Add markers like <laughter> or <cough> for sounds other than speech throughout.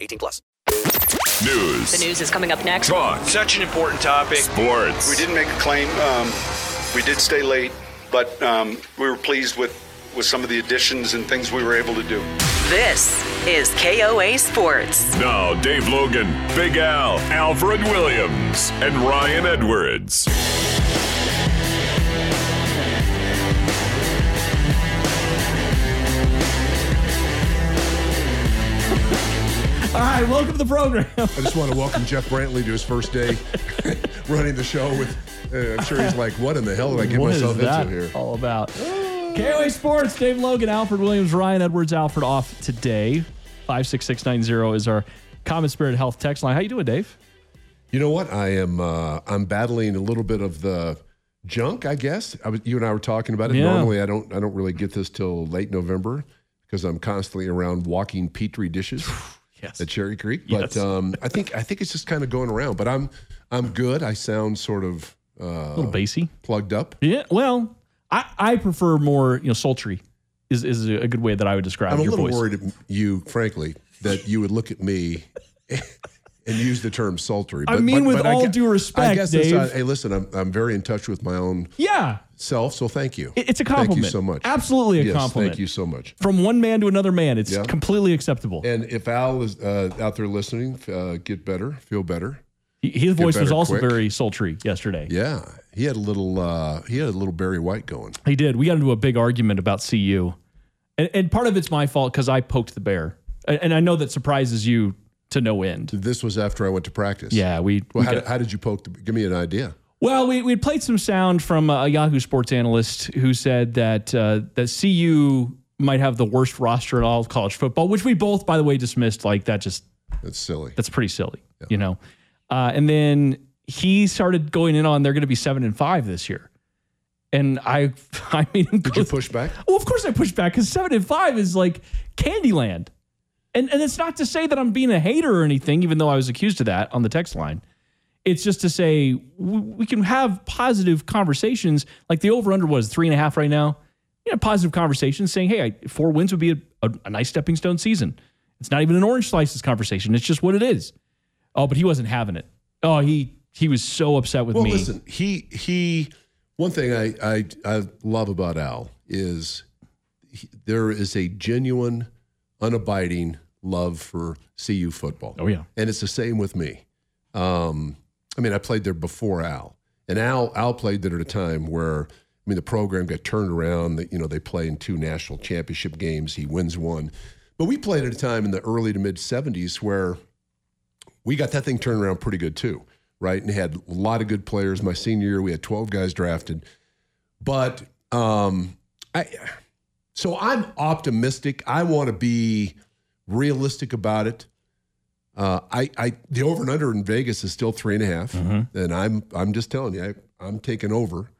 18 plus. News. The news is coming up next. Talk. Such an important topic. Sports. We didn't make a claim. Um, we did stay late, but um, we were pleased with, with some of the additions and things we were able to do. This is KOA Sports. Now, Dave Logan, Big Al, Alfred Williams, and Ryan Edwards. All right, welcome to the program. I just want to welcome Jeff Brantley to his first day <laughs> running the show. With uh, I'm sure he's like, "What in the hell did I get What is myself that into here?" all about? <gasps> KOA Sports, Dave Logan, Alfred Williams, Ryan Edwards, Alfred off today. 56690 is our Common Spirit Health text line. How you doing, Dave? You know what? I am. Uh, I'm battling a little bit of the junk. I guess I was, you and I were talking about it. Yeah. Normally, I don't. I don't really get this till late November because I'm constantly around walking petri dishes <sighs> <laughs> Yes. at Cherry Creek. Yes. But um, I think I think it's just kind of going around. But I'm I'm good. I sound sort of uh, A little bassy. plugged up. Yeah, well, I, I prefer more, you know, sultry is, is a good way that I would describe I'm a little voice. worried you, frankly, that you would look at me and use the term sultry. But, I mean, with I all due I respect, guess Dave. uh, hey, listen, I'm, I'm very in touch with my own Yeah, self, so thank you. it's a compliment. Thank you so much. Absolutely a yes, compliment. Thank you so much. From one man to another man, it's Yeah. completely acceptable. And if Al is uh, out there listening, uh, get better, feel better. His voice was also quick. very sultry yesterday. Yeah, he had a little. Uh, he had a little Barry White going. He did. We got into a big argument about CU. And, and part of it's my fault because I poked the bear. And, and I know that surprises you to no end. This was after I went to practice. Yeah, we. Well, we how, got- did, how did you poke? The, give me an idea. well, we we played some sound from a Yahoo Sports analyst who said that uh, that CU might have the worst roster in all of college football, which we both, by the way, dismissed. Like that, just That's silly. that's pretty silly, you know. Uh, and then he started going in on they're going to be seven and five this year, and I <laughs> I mean, Did you push back? Well, of course I push back because seven and five is like Candyland. And and it's not to say that I'm being a hater or anything, even though I was accused of that on the text line. It's just to say we, we can have positive conversations. Like the over under was three and a half right now. You know, positive conversations saying, hey, I, four wins would be a, a, a nice stepping stone season. It's not even an orange slices conversation. It's just what it is. Oh, but he wasn't having it. Oh, he he was so upset with Well, me. listen, he he. One thing I I, I love about Al is he, there is a genuine, unabiding love for CU football. Oh, yeah. and it's the same with me. Um, I mean, I played there before Al, and Al Al played there at a time where I mean the program got turned around. That you know they play in two national championship games. He wins one, but we played at a time in the early to mid '70s where we got that thing turned around pretty good too, right? And had a lot of good players. My senior year, we had 12 guys drafted. But um, I, so I'm optimistic. I want to be realistic about it. Uh, I, I, the over and under in Vegas is still three and a half, and I'm, I'm just telling you, I, I'm taking over.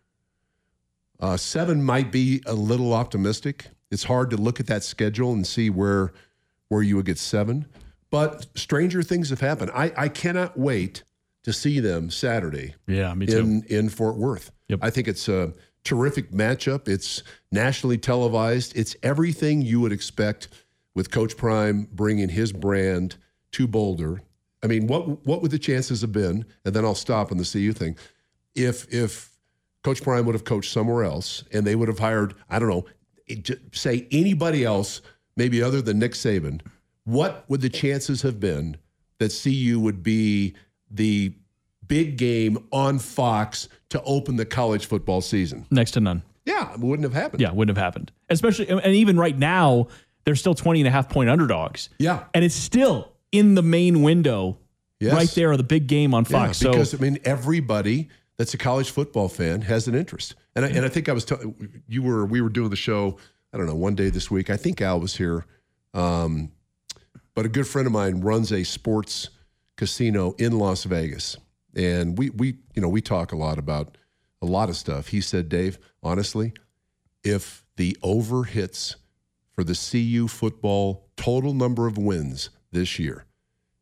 Uh, seven might be a little optimistic. It's hard to look at that schedule and see where, where you would get seven. But stranger things have happened. I, I cannot wait to see them Saturday yeah, me too. in in Fort Worth. Yep. I think it's a terrific matchup. It's nationally televised. It's everything you would expect with Coach Prime bringing his brand to Boulder. I mean, what what would the chances have been? And then I'll stop on the CU thing. If if Coach Prime would have coached somewhere else and they would have hired, I don't know, say anybody else, maybe other than Nick Saban, what would the chances have been that CU would be the big game on Fox to open the college football season? Next to none. Yeah, it wouldn't have happened. Yeah, wouldn't have happened. Especially, and even right now, they're still 20 and a half point underdogs. Yeah. And it's still in the main window Yes. right there, of the big game on Yeah, Fox. because so, I mean, everybody that's a college football fan has an interest, and I, and I think I was telling you were we were doing the show. I don't know one day this week. I think Al was here, um, but a good friend of mine runs a sports casino in Las Vegas, and we we you know we talk a lot about a lot of stuff. He said, Dave, honestly, if the over hits for the CU football total number of wins this year,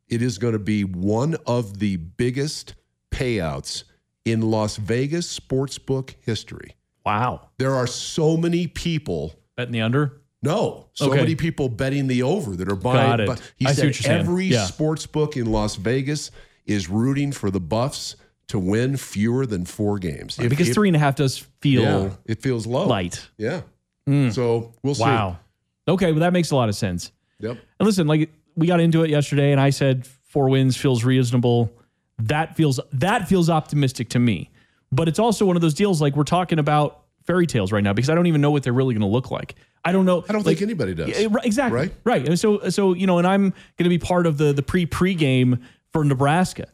it is going to be one of the biggest payouts in Las Vegas sportsbook history. Wow. There are so many people. Betting the under? No, so Okay. many people betting the over that are buying. Got it. but he I see said what you're every Yeah. sports book in Las Vegas is rooting for the Buffs to win fewer than four games. If- because if- three and a half does feel yeah, it feels low. light. Yeah. Hmm. So we'll see. Wow. Okay, well that makes a lot of sense. Yep. And listen, like we got into it yesterday, and I said four wins feels reasonable. That feels that feels optimistic to me. But it's also one of those deals like we're talking about fairy tales right now because I don't even know what they're really going to look like. I don't know. I don't like, think anybody does. Yeah, right, exactly. Right? Right. And so so you know, and I'm going to be part of the the pre pregame for Nebraska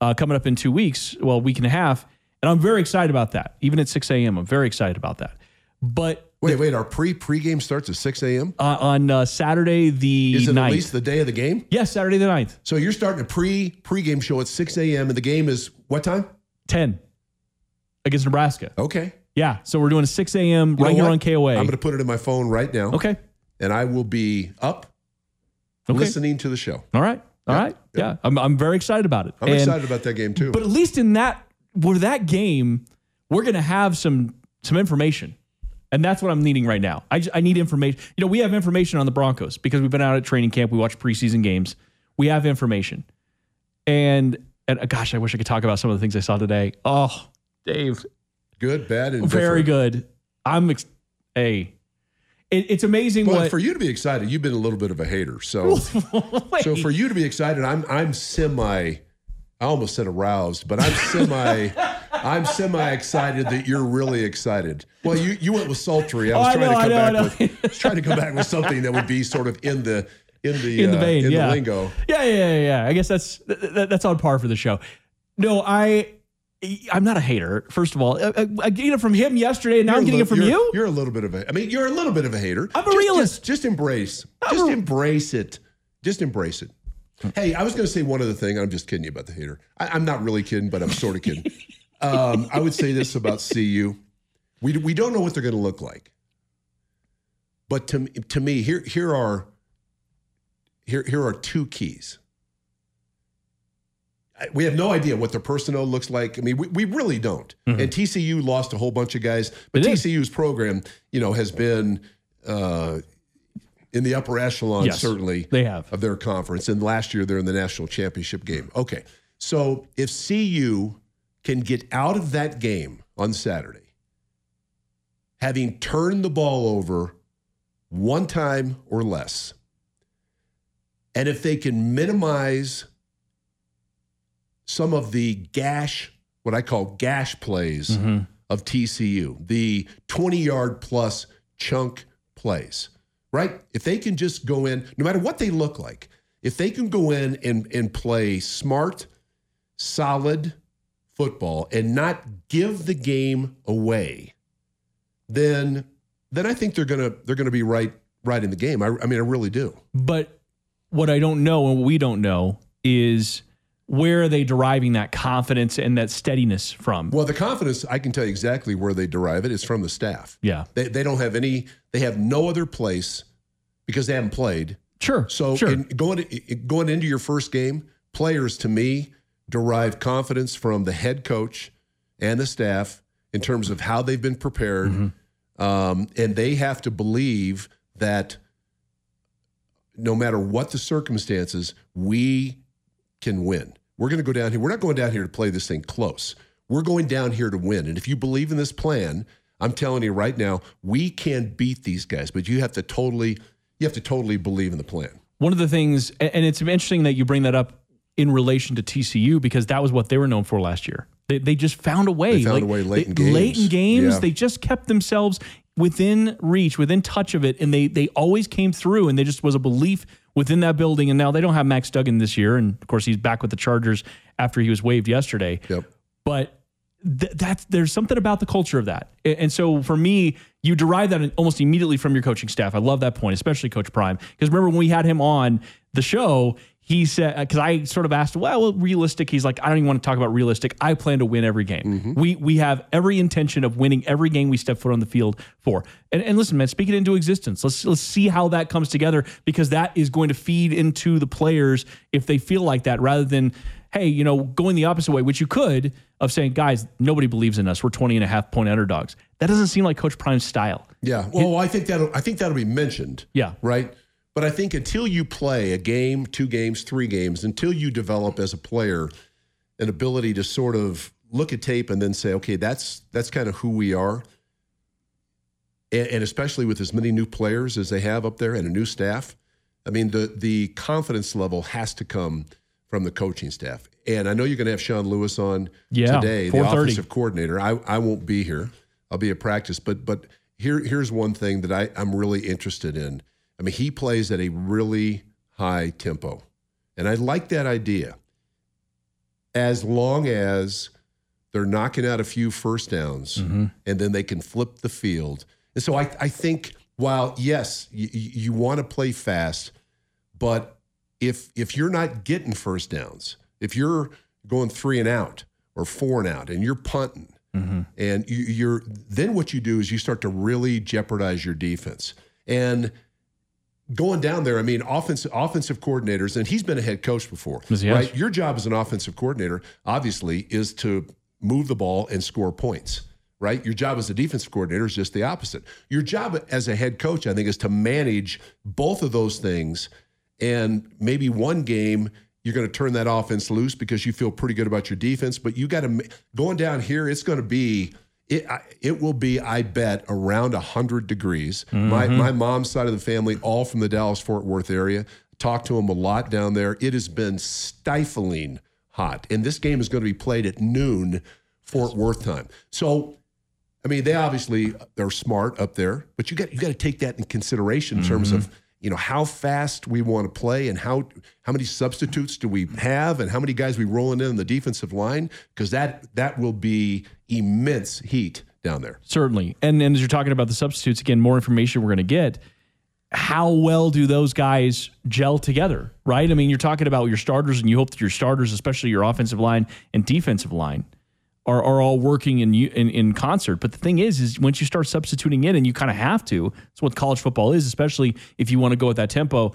uh, coming up in two weeks, well, a week and a half, and I'm very excited about that. Even at 6 a.m., I'm very excited about that. But Wait, wait. Our pre pregame starts at six a.m. uh, on uh, Saturday the Is it 9th, at least the day of the game? yes, Saturday the 9th, So you're starting a pre pregame show at six a.m. and the game is what time? 10 against Nebraska. Okay. Yeah, so we're doing a 6 a.m. Right here on KOA. I'm going to put it in my phone right now. okay. And I will be up Okay. listening to the show. All right. All Yeah, right. Yeah. I'm, I'm very excited about it. I'm And- excited about that game too. But at least in that, with that game, we're going to have some some information. And that's what I'm needing right now. I, just, I need information. You know, we have information on the Broncos because we've been out at training camp. We watch preseason games. We have information. And, and uh, gosh, I wish I could talk about some of the things I saw today. Oh, Dave, good, bad, and very different. good. I'm, ex- hey, it, it's amazing Well, what. for you to be excited, you've been a little bit of a hater. So, <laughs> so for you to be excited, I'm I'm semi. I almost said aroused, but I'm semi. <laughs> I'm semi excited that you're really excited. Well, you you went with sultry. I was Oh, I trying know, to come know, back with I was <laughs> trying to come back with something that would be sort of in the in the in the uh, vein, in yeah. the lingo. Yeah, yeah, yeah, yeah. I guess that's th- th- that's on par for the show. No, I I'm not a hater. First of all, I, I, I get it from him yesterday, and now I'm You're a getting it from you're- you. You're a little bit of a. I mean, you're a little bit of a hater. I'm a Just- realist. Just, just embrace. I'm just a- embrace it. Just embrace it. Hey, I was going to say one other thing. I'm just kidding you about the hater. I, I'm not really kidding, but I'm sort of kidding. <laughs> um, I would say this about <laughs> CU: we we don't know what they're going to look like. But to to me, here here are here here are two keys. We have no idea what their personnel looks like. I mean, we, we really don't. And TCU lost a whole bunch of guys, but Mm-hmm. Did. TCU's program, you know, has been uh, in the upper echelon Yes, certainly they have. of their conference. And last year they're in the national championship game. Okay, so if CU can get out of that game on Saturday, having turned the ball over one time or less, and if they can minimize some of the gash, what I call gash plays Mm-hmm. of TCU, the 20 yard plus chunk plays, right? If they can just go in, no matter what they look like, if they can go in and, and play smart, solid football and not give the game away, then then I think they're gonna they're gonna be right right in the game. I, I mean, I really do. But what I don't know and what we don't know is where are they deriving that confidence and that steadiness from? Well, the confidence, I can tell you exactly where they derive it. It's from the staff. yeah, They, they don't have any, they have no other place because they haven't played. sure. So sure. in, going, in- going into your first game, players to me derive confidence from the head coach and the staff in terms of how they've been prepared. Mm-hmm. Um, and they have to believe that no matter what the circumstances, we can win. We're going to go down here. We're not going down here to play this thing close. We're going down here to win. And if you believe in this plan, I'm telling you right now, we can beat these guys. But you have to totally, you have to totally believe in the plan. One of the things, and it's interesting that you bring that up in relation to TCU because that was what they were known for last year. They, they just found a way. They found a way late in games. Late in games, Yeah. they just kept themselves within reach, within touch of it, and they they always came through. And they just was a belief within that building. And now they don't have Max Duggan this year, and of course he's back with the Chargers after he was waived yesterday Yep. but th- that's there's something about the culture of that and so for me you derive that almost immediately from your coaching staff i love that point especially coach prime because remember when we had him on the show, he said uh, because I sort of asked, well, well, realistic. He's like, I don't even want to talk about realistic. I plan to win every game. Mm-hmm. We we have every intention of winning every game we step foot on the field for. And, and listen, man, speak it into existence. Let's let's see how that comes together because that is going to feed into the players if they feel like that, rather than hey, you know, going the opposite way, which you could of saying, guys, nobody believes in us. We're 20 and a half point underdogs. That doesn't seem like Coach Prime's style. Yeah. Well, I think that I think that'll be mentioned. Yeah. Right. But I think until you play a game, two games, three games, until you develop as a player an ability to sort of look at tape and then say, okay, that's that's kind of who we are. And, and especially with as many new players as they have up there and a new staff, I mean the the confidence level has to come from the coaching staff. And I know you're going to have Sean Lewis on Yeah, today, the 4:30. offensive coordinator. I, I won't be here. I'll be at practice. But but here here's one thing that I, I'm really interested in. I mean, he plays at a really high tempo. And I like that idea. As long as they're knocking out a few first downs mm-hmm. and then they can flip the field. And so I, I think while yes, you, you want to play fast, but if if you're not getting first downs, if you're going three and out or four and out, and you're punting, mm-hmm. and you, you're then what you do is you start to really jeopardize your defense. And going down there, I mean, offensive offensive coordinators, and he's been a head coach before, Yes, right? Your job as an offensive coordinator, obviously, is to move the ball and score points. Right? Your job as a defensive coordinator is just the opposite. Your job as a head coach, I think, is to manage both of those things. And maybe one game you're going to turn that offense loose because you feel pretty good about your defense. But you got to going down here. It's going to be it. It will be, I bet, around hundred degrees. My mm-hmm. my mom's side of the family, all from the Dallas Fort Worth area. Talked to them a lot down there. It has been stifling hot, and this game is going to be played at noon Fort Worth time. So I mean, they obviously they're smart up there, but you got you got to take that in consideration in terms mm-hmm. of you know how fast we want to play and how how many substitutes do we have and how many guys we rolling in on the defensive line because that that will be immense heat down there. Certainly. And, and as you're talking about the substitutes, again, more information we're going to get. How well do those guys gel together, right? I mean, you're talking about your starters, and you hope that your starters, especially your offensive line and defensive line, are, are all working in, in in concert. But the thing is, is once you start substituting in, and you kind of have to, it's what college football is, especially if you want to go at that tempo.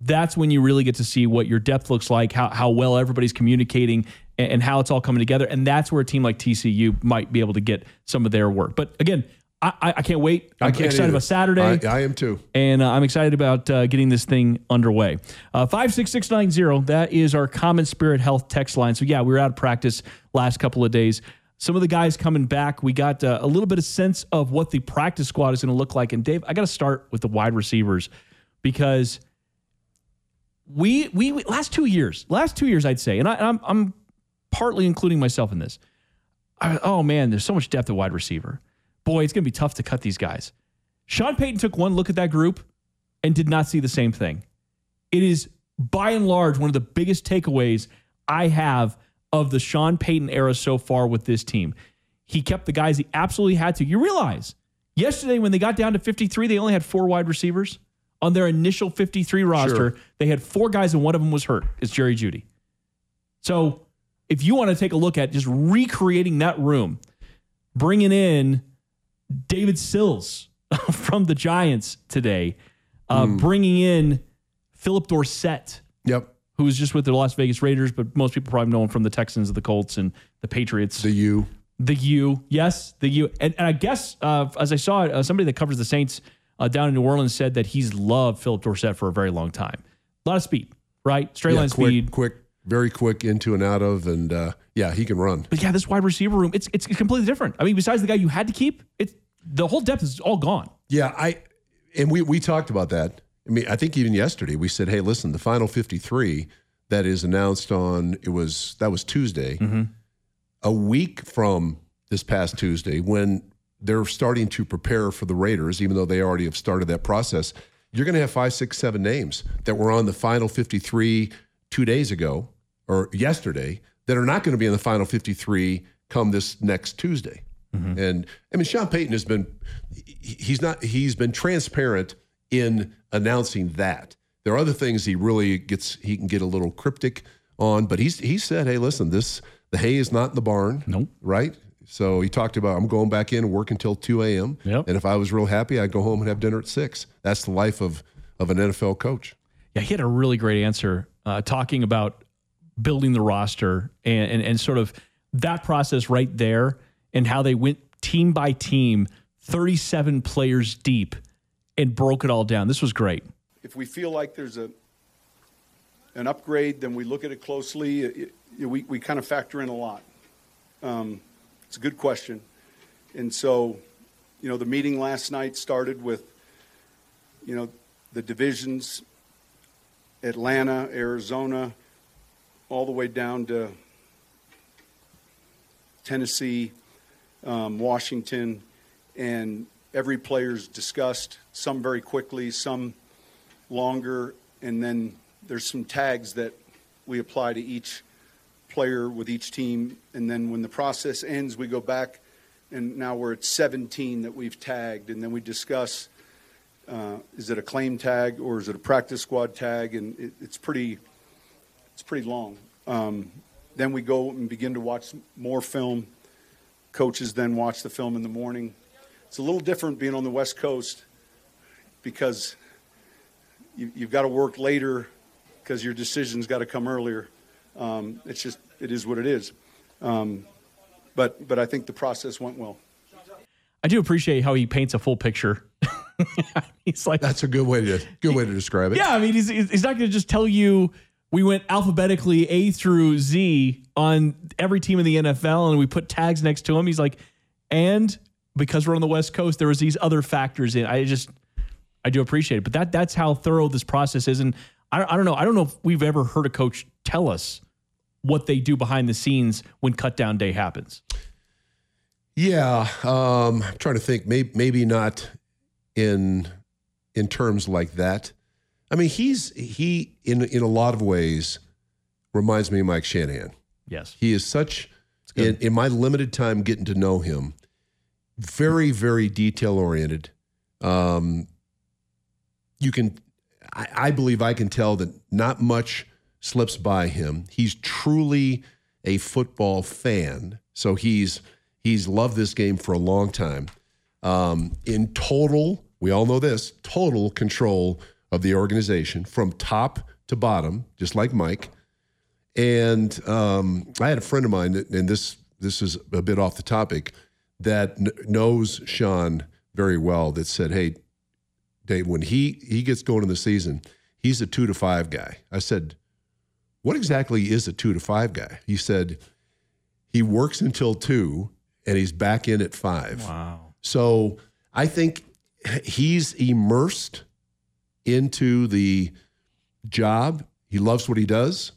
That's when you really get to see what your depth looks like, how how well everybody's communicating, and, and how it's all coming together. And that's where a team like TCU might be able to get some of their work. But again, I, I, can't wait. I'm I excited either. about Saturday I, I am too. and uh, I'm excited about uh, getting this thing underway. Uh, Five six six nine zero. That is our Common Spirit Health text line. So yeah, we were out of practice last couple of days. Some of the guys coming back. We got uh, a little bit of sense of what the practice squad is going to look like. And Dave, I got to start with the wide receivers because we, we we last two years, last two years, I'd say, and I, I'm I'm partly including myself in this. I, oh man, there's so much depth at wide receiver. Boy, it's going to be tough to cut these guys. Sean Payton took one look at that group and did not see the same thing. It is by and large one of the biggest takeaways I have of the Sean Payton era so far with this team. He kept the guys he absolutely had to. You realize yesterday when they got down to 53, they only had four wide receivers. On their initial 53 roster, Sure. they had four guys and one of them was hurt. It's Jerry Jeudy. So if you want to take a look at just recreating that room, bringing in David Sills <laughs> from the Giants today, uh, bringing in Phillip Dorsett, Yep. who was just with the Las Vegas Raiders, but most people probably know him from the Texans, the Colts, and the Patriots. The U. The U, yes, the U, and, and I guess uh, as I saw it, uh, somebody that covers the Saints uh, down in New Orleans said that he's loved Phillip Dorsett for a very long time. A lot of speed, right? Straight Yeah, line quick, speed. quick, very quick into and out of, and uh, yeah, he can run. But yeah, this wide receiver room, it's it's completely different. I mean, besides the guy you had to keep, it's the whole depth is all gone. Yeah, I and we we talked about that. I mean, I think even yesterday we said, "Hey, listen, the final 53 that is announced on it was that was Tuesday. A week from this past Tuesday when they're starting to prepare for the Raiders, even though they already have started that process, you're going to have five, six, seven names that were on the final 53 two days ago or yesterday that are not going to be in the final 53 come this next Tuesday. And I mean, Sean Payton has been he's not he's been transparent in announcing that There are other things he really gets he can get a little cryptic on, but he's he said, "Hey, listen, this the hay is not in the barn." Nope. Right? So he talked about I'm going back in and work until 2 a.m. Yep. And if I was real happy, I'd go home and have dinner at six. That's the life of of an NFL coach. Yeah, he had a really great answer uh, talking about building the roster and, and and sort of that process right there and how they went team by team, 37 players deep, and broke it all down. This was great. If we feel like there's a an upgrade, then we look at it closely. It- it- we we kind of factor in a lot. Um, it's a good question, and so you know the meeting last night started with you know the divisions, Atlanta, Arizona, all the way down to Tennessee, um, Washington, and every player's discussed, some very quickly, some longer, and then there's some tags that we apply to each player with each team. And then when the process ends, we go back, and now we're at 17 that we've tagged, and then we discuss uh, is it a claim tag or is it a practice squad tag? And it, it's pretty, it's pretty long. Um, then we go and begin to watch more film. Coaches then watch the film in the morning. It's a little different being on the West Coast because you, you've got to work later because your decision's got to come earlier. Um, it's just it is what it is. Um, but but I think the process went well. I do appreciate how he paints a full picture. <laughs> he's like, That's a good way to good way to describe it. yeah, I mean, he's, he's not going to just tell you we went alphabetically A through Z on every team in the NFL and we put tags next to him. He's like, and because we're on the West Coast, there was these other factors in. I just, I do appreciate it, but that that's how thorough this process is. And I, I don't know, I don't know if we've ever heard a coach tell us what they do behind the scenes when cut down day happens. Yeah, um, I'm trying to think. Maybe maybe not in in terms like that. I mean, he's he in in a lot of ways reminds me of Mike Shanahan. Yes. He is such in, in my limited time getting to know him, very very detail oriented. Um, you can, I, I believe, I can tell that not much slips by him. He's truly a football fan, so he's he's loved this game for a long time. Um, in total, we all know this total control of the organization from top to bottom, just like Mike. And um, I had a friend of mine, that, and this this is a bit off the topic, that kn- knows Sean very well. That said, "Hey, Dave, when he he gets going in the season, he's a two to five guy." I said, "What exactly is a two to five guy?" He said, "He works until two, and he's back in at five. Wow. So I think he's immersed into the job. He loves what he does.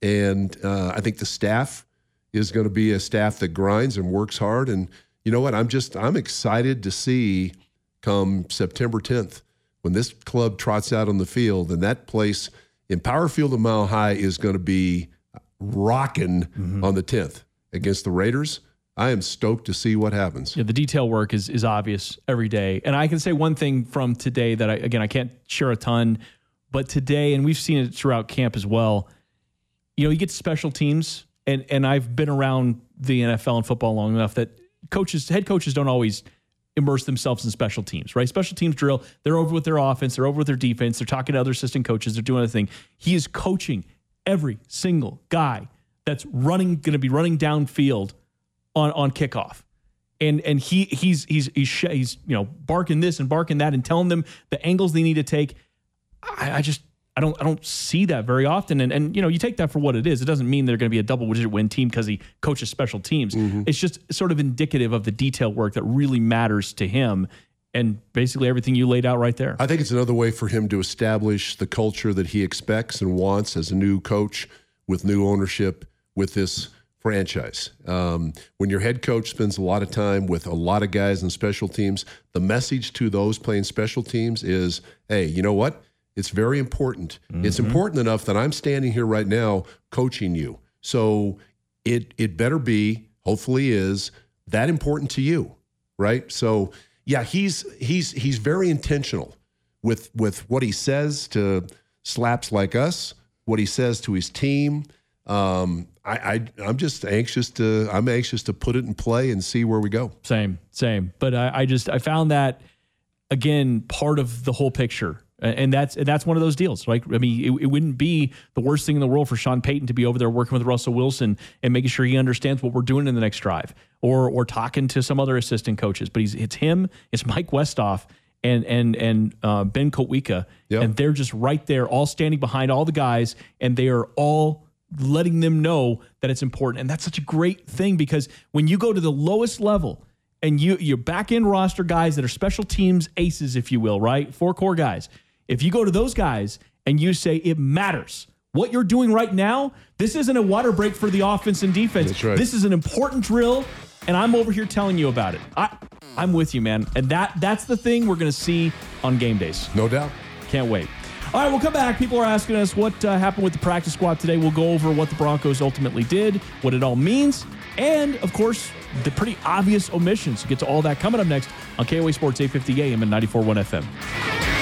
And uh, I think the staff is going to be a staff that grinds and works hard. And you know what? I'm just, I'm excited to see come September 10th when this club trots out on the field and that place Empower Field and Mile High is going to be rocking on the 10th against the Raiders. I am stoked to see what happens. Yeah, the detail work is is obvious every day. And I can say one thing from today that I again I can't share a ton, but today and we've seen it throughout camp as well. You know, you get special teams and and I've been around the NFL and football long enough that coaches head coaches don't always immerse themselves in special teams, right? Special teams drill, they're over with their offense, they're over with their defense, they're talking to other assistant coaches, they're doing other thing. He is coaching every single guy that's running going to be running downfield on on kickoff. And and he he's he's he's, he's you know barking this and barking that and telling them the angles they need to take. I, I just I don't I don't see that very often. And and you know you take that for what it is. It doesn't mean they're going to be a double digit win team because he coaches special teams. Mm-hmm. It's just sort of indicative of the detail work that really matters to him. And basically everything you laid out right there. I think it's another way for him to establish the culture that he expects and wants as a new coach with new ownership with this franchise. Um, when your head coach spends a lot of time with a lot of guys in special teams, the message to those playing special teams is hey, you know what? It's very important. It's important enough that I'm standing here right now coaching you. So it it better be, hopefully is, that important to you, right? So yeah, he's he's he's very intentional with with what he says to slaps like us, what he says to his team. Um, I, I I'm just anxious to I'm anxious to put it in play and see where we go. Same, same. But I, I just I found that again part of the whole picture, and that's and that's one of those deals, right? I mean, it, it wouldn't be the worst thing in the world for Sean Payton to be over there working with Russell Wilson and making sure he understands what we're doing in the next drive, or or talking to some other assistant coaches. But he's it's him, it's Mike Westhoff, And and and uh, Ben Kotwica, Yep. and they're just right there, all standing behind all the guys, and they are all letting them know that it's important. And that's such a great thing because when you go to the lowest level and you you're back in roster guys that are special teams aces, if you will, right? Four core guys. If you go to those guys and you say it matters. What you're doing right now, this isn't a water break for the offense and defense. Right. This is an important drill, and I'm over here telling you about it. I, I'm with you, man. And that that's the thing we're going to see on game days. No doubt. Can't wait. All right, we'll come back. People are asking us what uh, happened with the practice squad today. We'll go over what the Broncos ultimately did, what it all means, and of course, the pretty obvious omissions. Get to all that coming up next on KOA Sports 850 AM and 94.1 FM.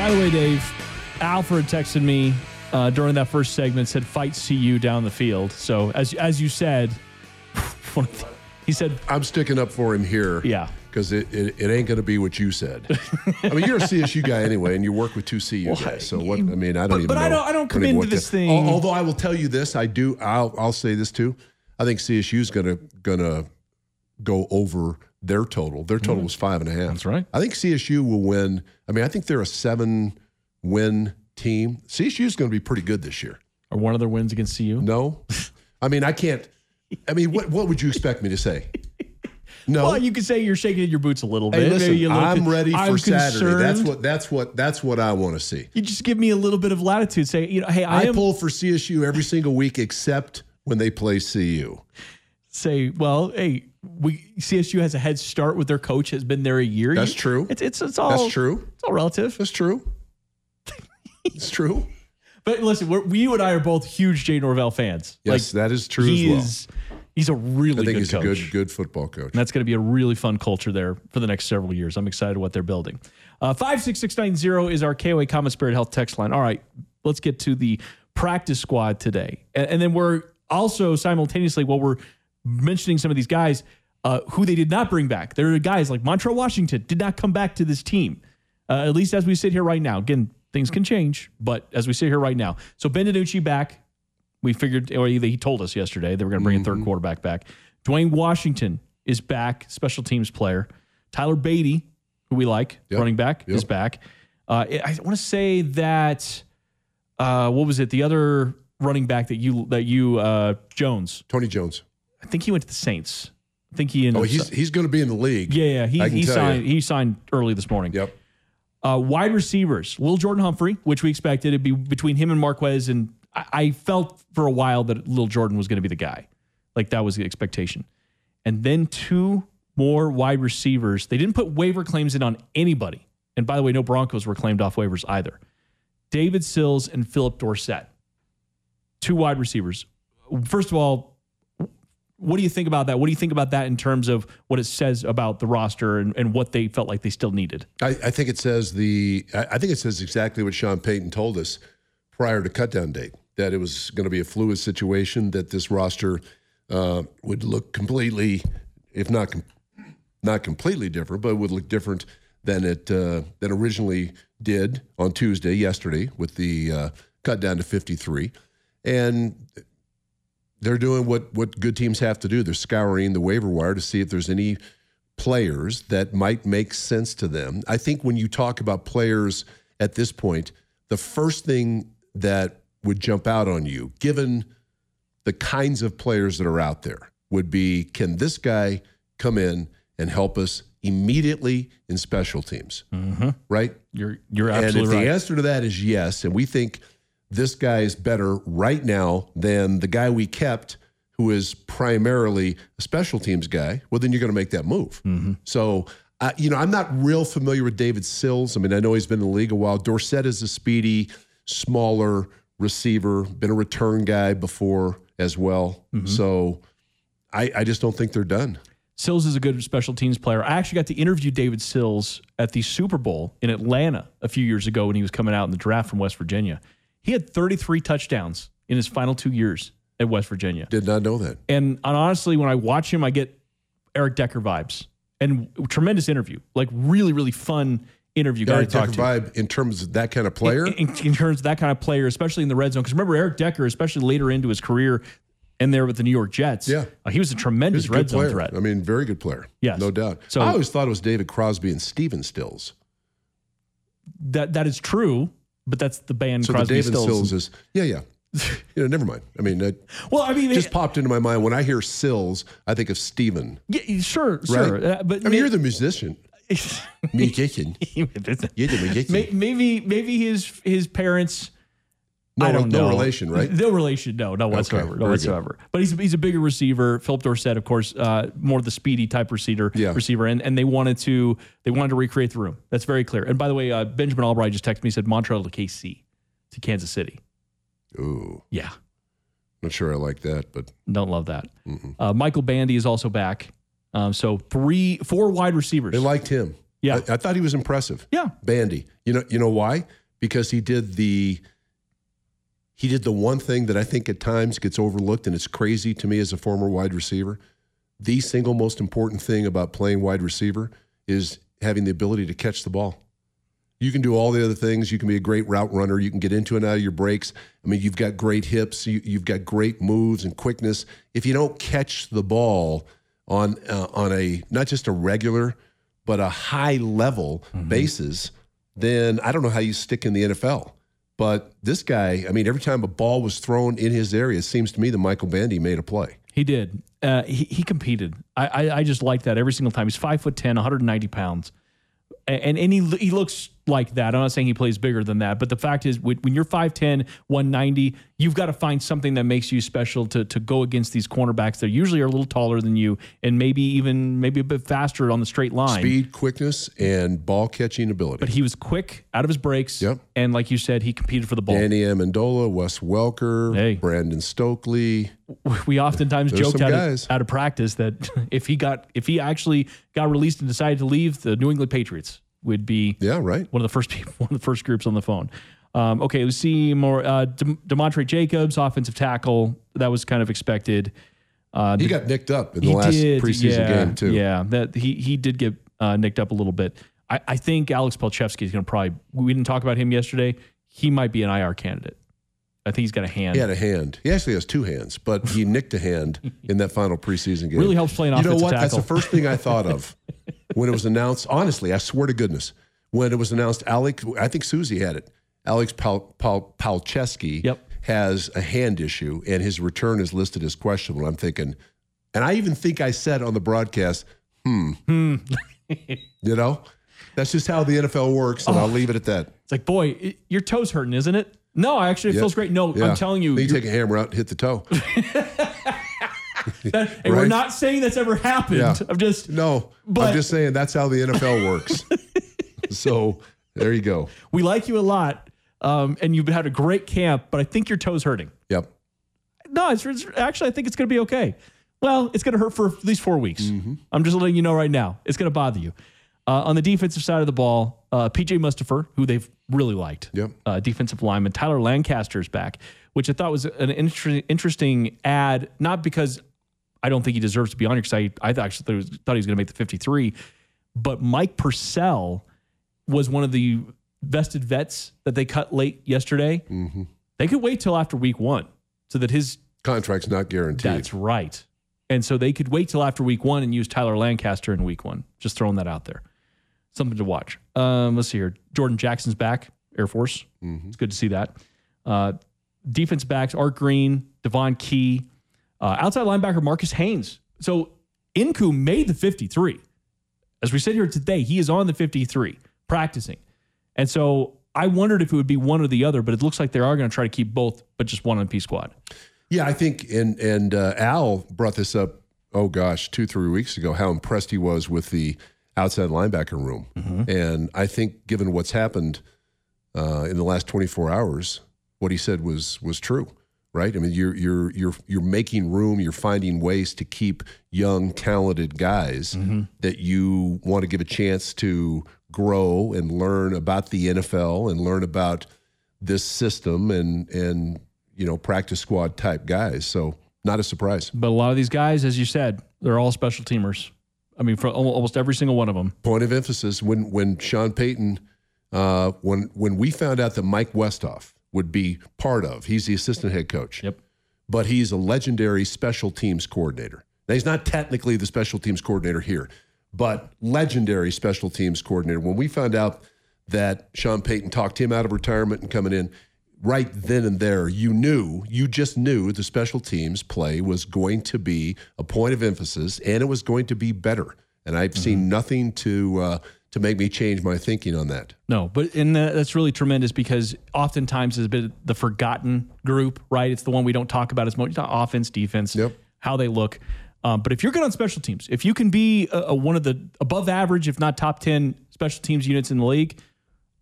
By the way, Dave, Alfred texted me uh, during that first segment, said, fight CU down the field. So, as, as you said, <laughs> he said, I'm sticking up for him here. Yeah. Because it, it, it ain't going to be what you said. I mean, you're a CSU guy anyway, and you work with two CU guys. So what? I mean, I don't But- even. but I don't- I don't come into this to- thing- Although I will tell you this, I do. I'll I'll say this too. I think CSU's going to going to go over their total. Their total was five and a half. Mm. That's right. I think CSU will win. I mean, I think they're a seven win team. CSU is going to be pretty good this year. Are one of their wins against CU. No, I mean, I can't. I mean, what what would you expect me to say? <laughs> No. Well, you could say you're shaking your boots a little Hey, bit. listen, Maybe little I'm ready for I'm Saturday. That's what that's what that's what I want to see. You just give me a little bit of latitude. Say, you know, hey, I, I, am. pull for CSU every single week except when they play CU. say, well, hey, we CSU has a head start with their coach has been there a year. That's true. It's it's it's all That's true. It's all relative. That's true. it's true. <laughs> But listen, we're, we you and I are both huge Jay Norvell fans. Yes, that is true he as well. is- He's a really I think good he's coach. a good good football coach. And that's going to be a really fun culture there for the next several years. I'm excited what they're building. Uh, 56690 is our KOA Common Spirit Health text line. All right, let's get to the practice squad today. And, and then we're also simultaneously, while we're mentioning some of these guys uh, who they did not bring back, there are guys like Montrell Washington did not come back to this team, uh, at least as we sit here right now. Again, things can change, but as we sit here right now. So Ben DiNucci back. We figured, or he told us yesterday they were going to bring a third quarterback back. Dwayne Washington is back, special teams player. Tyler Badie, who we like, Yep. running back, is back. Uh, I want to say that uh, what was it? The other running back that you that you uh, Jones. Tony Jones. I think he went to the Saints. I think he ended Oh, he's he's going to be in the league. yeah, yeah. He, he signed. you. He signed early this morning. Yep. Uh, wide receivers, Lil Jordan Humphrey, which we expected it'd be between him and Marquez, and I, I felt for a while that Lil Jordan was going to be the guy, like that was the expectation. And then two more wide receivers. They didn't put waiver claims in on anybody. And by the way, no Broncos were claimed off waivers either. David Sills and Phillip Dorsett, two wide receivers. First of all, what do you think about that? What do you think about that in terms of what it says about the roster and, and what they felt like they still needed? I, I think it says the. I think it says exactly what Sean Payton told us prior to cutdown date that it was going to be a fluid situation that this roster uh, would look completely, if not com- not completely different, but would look different than it uh, than originally did on Tuesday, yesterday, with the uh, cut down to fifty three, and they're doing what what good teams have to do. They're scouring the waiver wire to see if there's any players that might make sense to them. I think when you talk about players at this point, the first thing that would jump out on you, given the kinds of players that are out there, would be can this guy come in and help us immediately in special teams? Mm-hmm. Right? You're you're absolutely and if right. the answer to that is yes, and we think this guy is better right now than the guy we kept, who is primarily a special teams guy, well, then you're going to make that move. Mm-hmm. So, uh, you know, I'm not real familiar with David Sills. I mean, I know he's been in the league a while. Dorsett is a speedy, smaller receiver, been a return guy before as well. Mm-hmm. So, I, I just don't think they're done. Sills is a good special teams player. I actually got to interview David Sills at the Super Bowl in Atlanta a few years ago when he was coming out in the draft from West Virginia. He had 33 touchdowns in his final two years at West Virginia. Did not know that. And, and honestly, when I watch him, I get Eric Decker vibes. And tremendous interview, like really, really fun interview guy to Eric Decker to. vibe in terms of that kind of player. In, in- in terms of that kind of player, especially in the red zone. Because remember, Eric Decker, especially later into his career, and there with the New York Jets, Yeah. uh, he was a tremendous He's a red zone player. threat. I mean, very good player. Yes. no doubt. So- I always thought it was David Crosby and Stephen Stills. That that is true, but that's the band So Crosby the David Stills. Sills is yeah, yeah. <laughs> you know, never mind. I mean, it well, I mean, just popped into my mind when I hear Sills. I think of Steven. yeah, sure, sure. Uh, but I mean, you're the musician. <laughs> Musician. You're the musician. May- maybe maybe his his parents. No, I don't no know. relation, right? No relation. No, no whatsoever. no very good. whatsoever. But he's he's a bigger receiver. Phillip Dorsett, of course, uh, more of the speedy type receiver. Yeah. Receiver, and and they wanted to they wanted to recreate the room. That's very clear. And by the way, uh, Benjamin Albright just texted me. Said Montrell to KC to Kansas City. Ooh, Yeah, not sure I like that, but don't love that. Uh, Michael Bandy is also back. Um, so three, four wide receivers. they liked him. Yeah. I, I thought he was impressive. yeah, Bandy. You know, you know why? Because he did the he did the one thing that I think at times gets overlooked, and it's crazy to me as a former wide receiver. The single most important thing about playing wide receiver is having the ability to catch the ball. You can do all the other things. You can be a great route runner. You can get into and out of your breaks. I mean, you've got great hips. You, you've got great moves and quickness. If you don't catch the ball on uh, on a not just a regular, but a high level basis, then I don't know how you stick in the NFL. But this guy, I mean, every time a ball was thrown in his area, it seems to me that Michael Bandy made a play. He did. Uh, he, he competed. I, I I just like that every single time. He's five foot ten, 190 pounds, and and he he looks like that. I'm not saying he plays bigger than that, but the fact is, when you're 5'10", 190, you've got to find something that makes you special to to go against these cornerbacks that usually are a little taller than you, and maybe even maybe a bit faster on the straight line. Speed, quickness, and ball catching ability. But he was quick out of his breaks, Yep. and like you said, he competed for the ball. Danny Amendola, Wes Welker, Hey. Brandon Stokley. we oftentimes There's joked out of, out of practice that <laughs> if he got if he actually got released and decided to leave, the New England Patriots would be Yeah, right. one of the first <laughs> people, one of the first groups on the phone. Um, okay, let's see more. Uh, De- Demontrey Jacobs, offensive tackle, that was kind of expected. Uh, He got nicked up in the last preseason yeah, game too. Yeah, that he he did get uh, nicked up a little bit. I, I think Alex Palczewski is going to probably. We didn't talk about him yesterday. He might be an IR candidate. I think he's got a hand. He had a hand. He actually has two hands, but he <laughs> nicked a hand in that final preseason game. Really helps playing You know what? That's the first thing I thought of <laughs> when it was announced. Honestly, I swear to goodness, when it was announced, Alex, I think Susie had it. Alex Pal, Pal, Palczewski Yep. has a hand issue, and his return is listed as questionable. I'm thinking, and I even think I said on the broadcast, hmm, <laughs> you know, that's just how the NFL works, and I'll leave it at that. It's like, boy, it, your toe's hurting, isn't it? No, actually, it Yeah. feels great. No, Yeah. I'm telling you, Then you take a hammer out and hit the toe. <laughs> that- and we're not saying that's ever happened. Yeah. I'm just, No, But- I'm just saying that's how the NFL works. <laughs> so there you go. we like you a lot, um, and you've had a great camp, but I think your toe's hurting. Yep. No, it's, it's actually, I think it's going to be okay. Well, it's going to hurt for at least four weeks. Mm-hmm. I'm just letting you know right now. It's going to bother you. Uh, on the defensive side of the ball, uh, PJ Mustipher, who they've really liked, Yep. uh, defensive lineman. Tyler Lancaster's back, which I thought was an inter- interesting ad, not because I don't think he deserves to be on here, because I, I actually thought he was, thought he was going to make the 53, but Mike Purcell was one of the vested vets that they cut late yesterday. Mm-hmm. They could wait till after week one so that his Contract's not guaranteed. that's right. And so they could wait till after week one and use Tyler Lancaster in week one. Just throwing that out there. Something to watch. Um, let's see here. Jordan Jackson's back, Air Force. It's good to see that. Uh, defense backs, Art Green, Devon Key, uh, outside linebacker Marcus Haynes. So Incoom made the 53. As we sit here today, he is on the 53 practicing. And so I wondered if it would be one or the other, but it looks like they are going to try to keep both, but just one on P squad. Yeah, I think, and and uh, Al brought this up. Oh gosh, two three weeks ago, how impressed he was with the outside linebacker room, and I think given what's happened uh, in the last twenty four hours, what he said was was true. Right? I mean, you're you're you're you're making room. You're finding ways to keep young, talented guys that you want to give a chance to grow and learn about the NFL and learn about this system and and you know practice squad type guys. So not a surprise. But a lot of these guys, as you said, they're all special teamers. I mean, for almost every single one of them. Point of emphasis when when Sean Payton uh, when when we found out that Mike Westhoff would be part of, he's the assistant head coach. Yep. But he's a legendary special teams coordinator. Now he's not technically the special teams coordinator here, but legendary special teams coordinator. When we found out that Sean Payton talked him out of retirement and coming in, right then and there, you knew, you just knew the special teams play was going to be a point of emphasis and it was going to be better. And I've seen nothing to uh, to make me change my thinking on that. No, but and that's really tremendous because oftentimes it's a bit the forgotten group, right? It's the one we don't talk about as much. Offense, defense, Yep. how they look. Um, but if you're good on special teams, if you can be a, a, one of the above average, if not top ten special teams units in the league,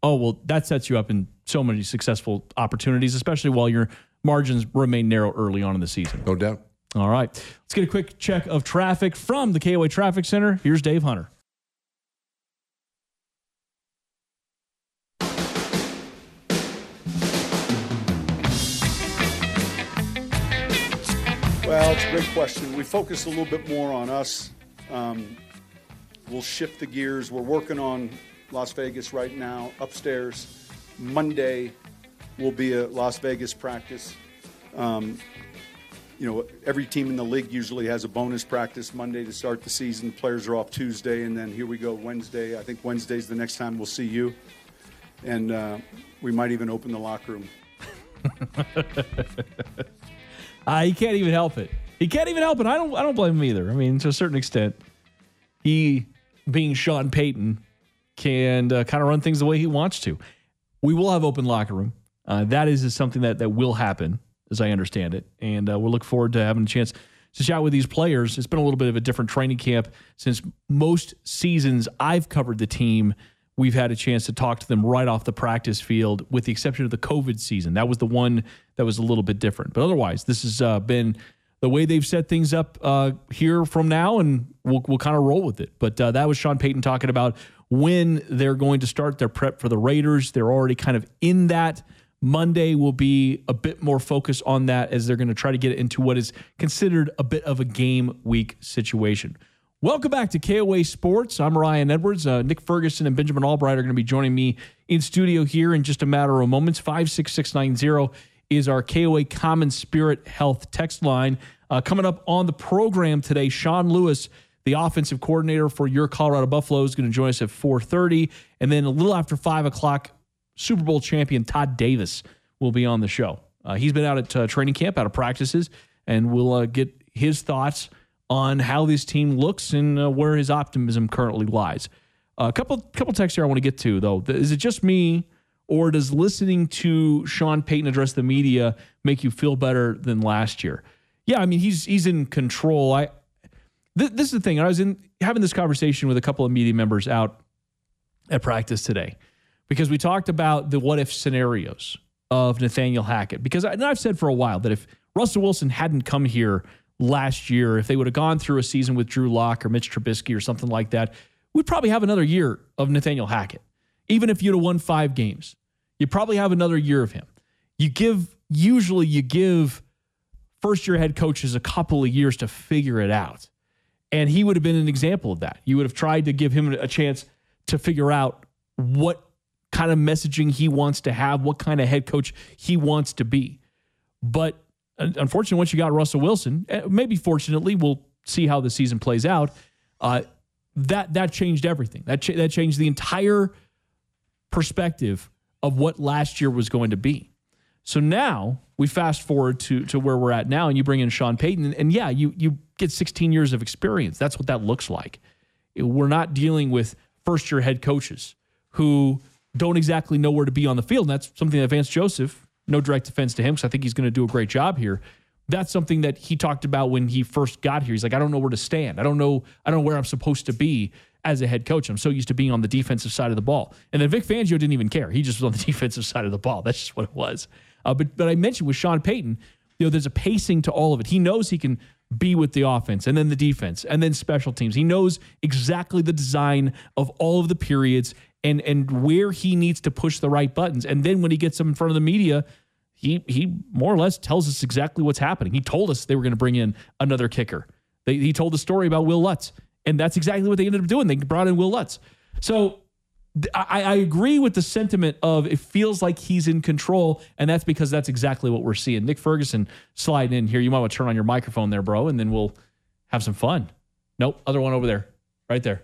oh well, that sets you up in so many successful opportunities, especially while your margins remain narrow early on in the season. No doubt. All right, let's get a quick check of traffic from the KOA Traffic Center. Here's Dave Hunter. Well, it's a great question. We focus a little bit more on us. Um, we'll shift the gears. We're working on Las Vegas right now, upstairs. Monday will be a Las Vegas practice. Um, you know, every team in the league usually has a bonus practice Monday to start the season. Players are off Tuesday, and then here we go Wednesday. I think Wednesday's the next time we'll see you. And uh, we might even open the locker room. <laughs> Uh, he can't even help it. He can't even help it. I don't. I don't blame him either. I mean, to a certain extent, he, being Sean Payton, can uh, kind of run things the way he wants to. We will have open locker room. Uh, that is something that that will happen, as I understand it, and uh, we'll look forward to having a chance to chat with these players. It's been a little bit of a different training camp since most seasons I've covered the team. We've had a chance to talk to them right off the practice field, with the exception of the COVID season. That was the one that was a little bit different. But otherwise, this has uh, been the way they've set things up uh, here from now, and we'll, we'll kind of roll with it. But uh, that was Sean Payton talking about when they're going to start their prep for the Raiders. They're already kind of in that. Monday will be a bit more focused on that as they're going to try to get into what is considered a bit of a game week situation. Welcome back to KOA Sports. I'm Ryan Edwards. Uh, Nick Ferguson and Benjamin Albright are going to be joining me in studio here in just a matter of moments. 56690 is our KOA Common Spirit Health text line. Uh, coming up on the program today, Sean Lewis, the offensive coordinator for your Colorado Buffaloes, is going to join us at 4.30. And then a little after 5 o'clock, Super Bowl champion Todd Davis will be on the show. Uh, he's been out at uh, training camp, out of practices, and we'll uh, get his thoughts on how this team looks and uh, where his optimism currently lies. a couple couple texts here I want to get to though. Is it just me, or does listening to Sean Payton address the media make you feel better than last year? Yeah, I mean he's he's in control. I th- this is the thing. I was in having this conversation with a couple of media members out at practice today because we talked about the what if scenarios of Nathaniel Hackett. Because I, I've said for a while that if Russell Wilson hadn't come here last year, if they would have gone through a season with Drew Lock or Mitch Trubisky or something like that, we'd probably have another year of Nathaniel Hackett. Even if you'd have won five games, you'd probably have another year of him. You give, usually, you give first year head coaches a couple of years to figure it out. And he would have been an example of that. You would have tried to give him a chance to figure out what kind of messaging he wants to have, what kind of head coach he wants to be. But unfortunately, once you got Russell Wilson, maybe fortunately, we'll see how the season plays out. Uh, that that changed everything. That cha- that changed the entire perspective of what last year was going to be. So now we fast forward to to where we're at now, and you bring in Sean Payton, and, and yeah, you you get 16 years of experience. That's what that looks like. We're not dealing with first year head coaches who don't exactly know where to be on the field. And that's something that Vance Joseph, no direct offense to him, because I think he's going to do a great job here. That's something that he talked about when he first got here. He's like, I don't know where to stand. I don't know. I don't know where I'm supposed to be as a head coach. I'm so used to being on the defensive side of the ball. And then Vic Fangio didn't even care. He just was on the <laughs> defensive side of the ball. That's just what it was. Uh, but but I mentioned with Sean Payton, you know, there's a pacing to all of it. He knows he can be with the offense and then the defense and then special teams. He knows exactly the design of all of the periods and and where he needs to push the right buttons. And then when he gets them in front of the media, he he more or less tells us exactly what's happening. He told us they were going to bring in another kicker. They, he told the story about Will Lutz, and that's exactly what they ended up doing. They brought in Will Lutz. So I, I, agree with the sentiment of it feels like he's in control, and that's because that's exactly what we're seeing. Nick Ferguson sliding in here. You might want to turn on your microphone there, bro, and then we'll have some fun. Nope, other one over there, right there.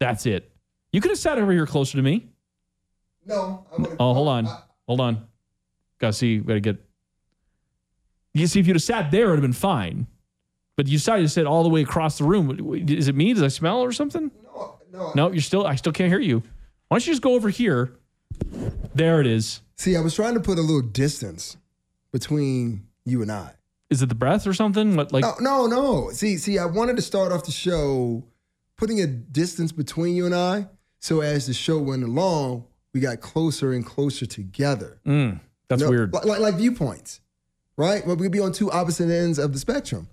That's it. You could have sat over here closer to me. No. oh, hold on, hold on. Gotta see. Gotta get. You see, if you'd have sat there, it would have been fine. But you decided to sit all the way across the room. Is it me? Does I smell or something? No, no. No, you're still. I still can't hear you. Why don't you just go over here? There it is. See, I was trying to put a little distance between you and I. Is it the breath or something? What like? No, no, no. See, see, I wanted to start off the show putting a distance between you and I, so as the show went along, we got closer and closer together. Mm, that's you know, weird. Like, like viewpoints, right? Well, we'd be on two opposite ends of the spectrum.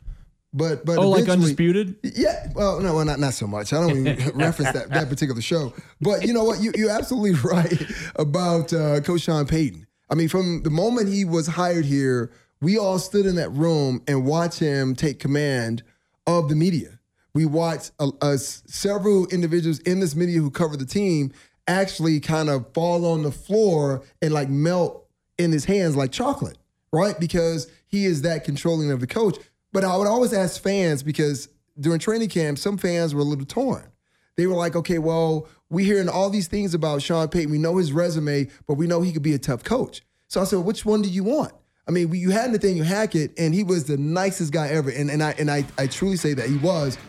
But but oh, like undisputed? Yeah. Well, no, well, not not so much. I don't even <laughs> reference that that particular show. But you know what? You you're absolutely <laughs> right about uh, Coach Sean Payton. I mean, from the moment he was hired here, we all stood in that room and watched him take command of the media. We watched uh, uh, several individuals in this media who covered the team actually kind of fall on the floor and like melt in his hands like chocolate, right? Because he is that controlling of the coach. But I would always ask fans because during training camp, some fans were a little torn. They were like, okay, well, we're hearing all these things about Sean Payton. We know his resume, but we know he could be a tough coach. So I said, which one do you want? I mean, you had Nathaniel Hackett, and he was the nicest guy ever, and, and I and I, I truly say that he was.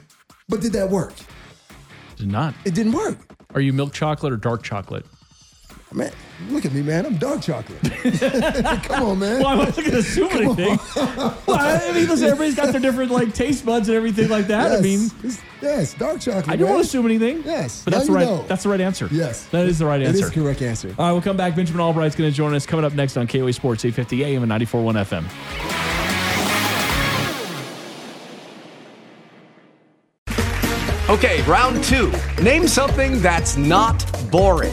But did that work? Did not. It didn't work. Are you milk chocolate or dark chocolate? Man, look at me, man. I'm dark chocolate. <laughs> Come on, man. Well, I wasn't going to assume anything. well, I mean, listen, everybody's got their different like taste buds and everything like that. Yes. I mean, It's- yes, dark chocolate. I don't man. want to assume anything. Yes, but that's the right. know. That's the right answer. Yes, that is the right answer. is the correct answer. All right, we'll come back. Benjamin Albright's going to join us coming up next on KOA Sports 850 AM and 94.1 FM. Okay, round two. Name something that's not boring.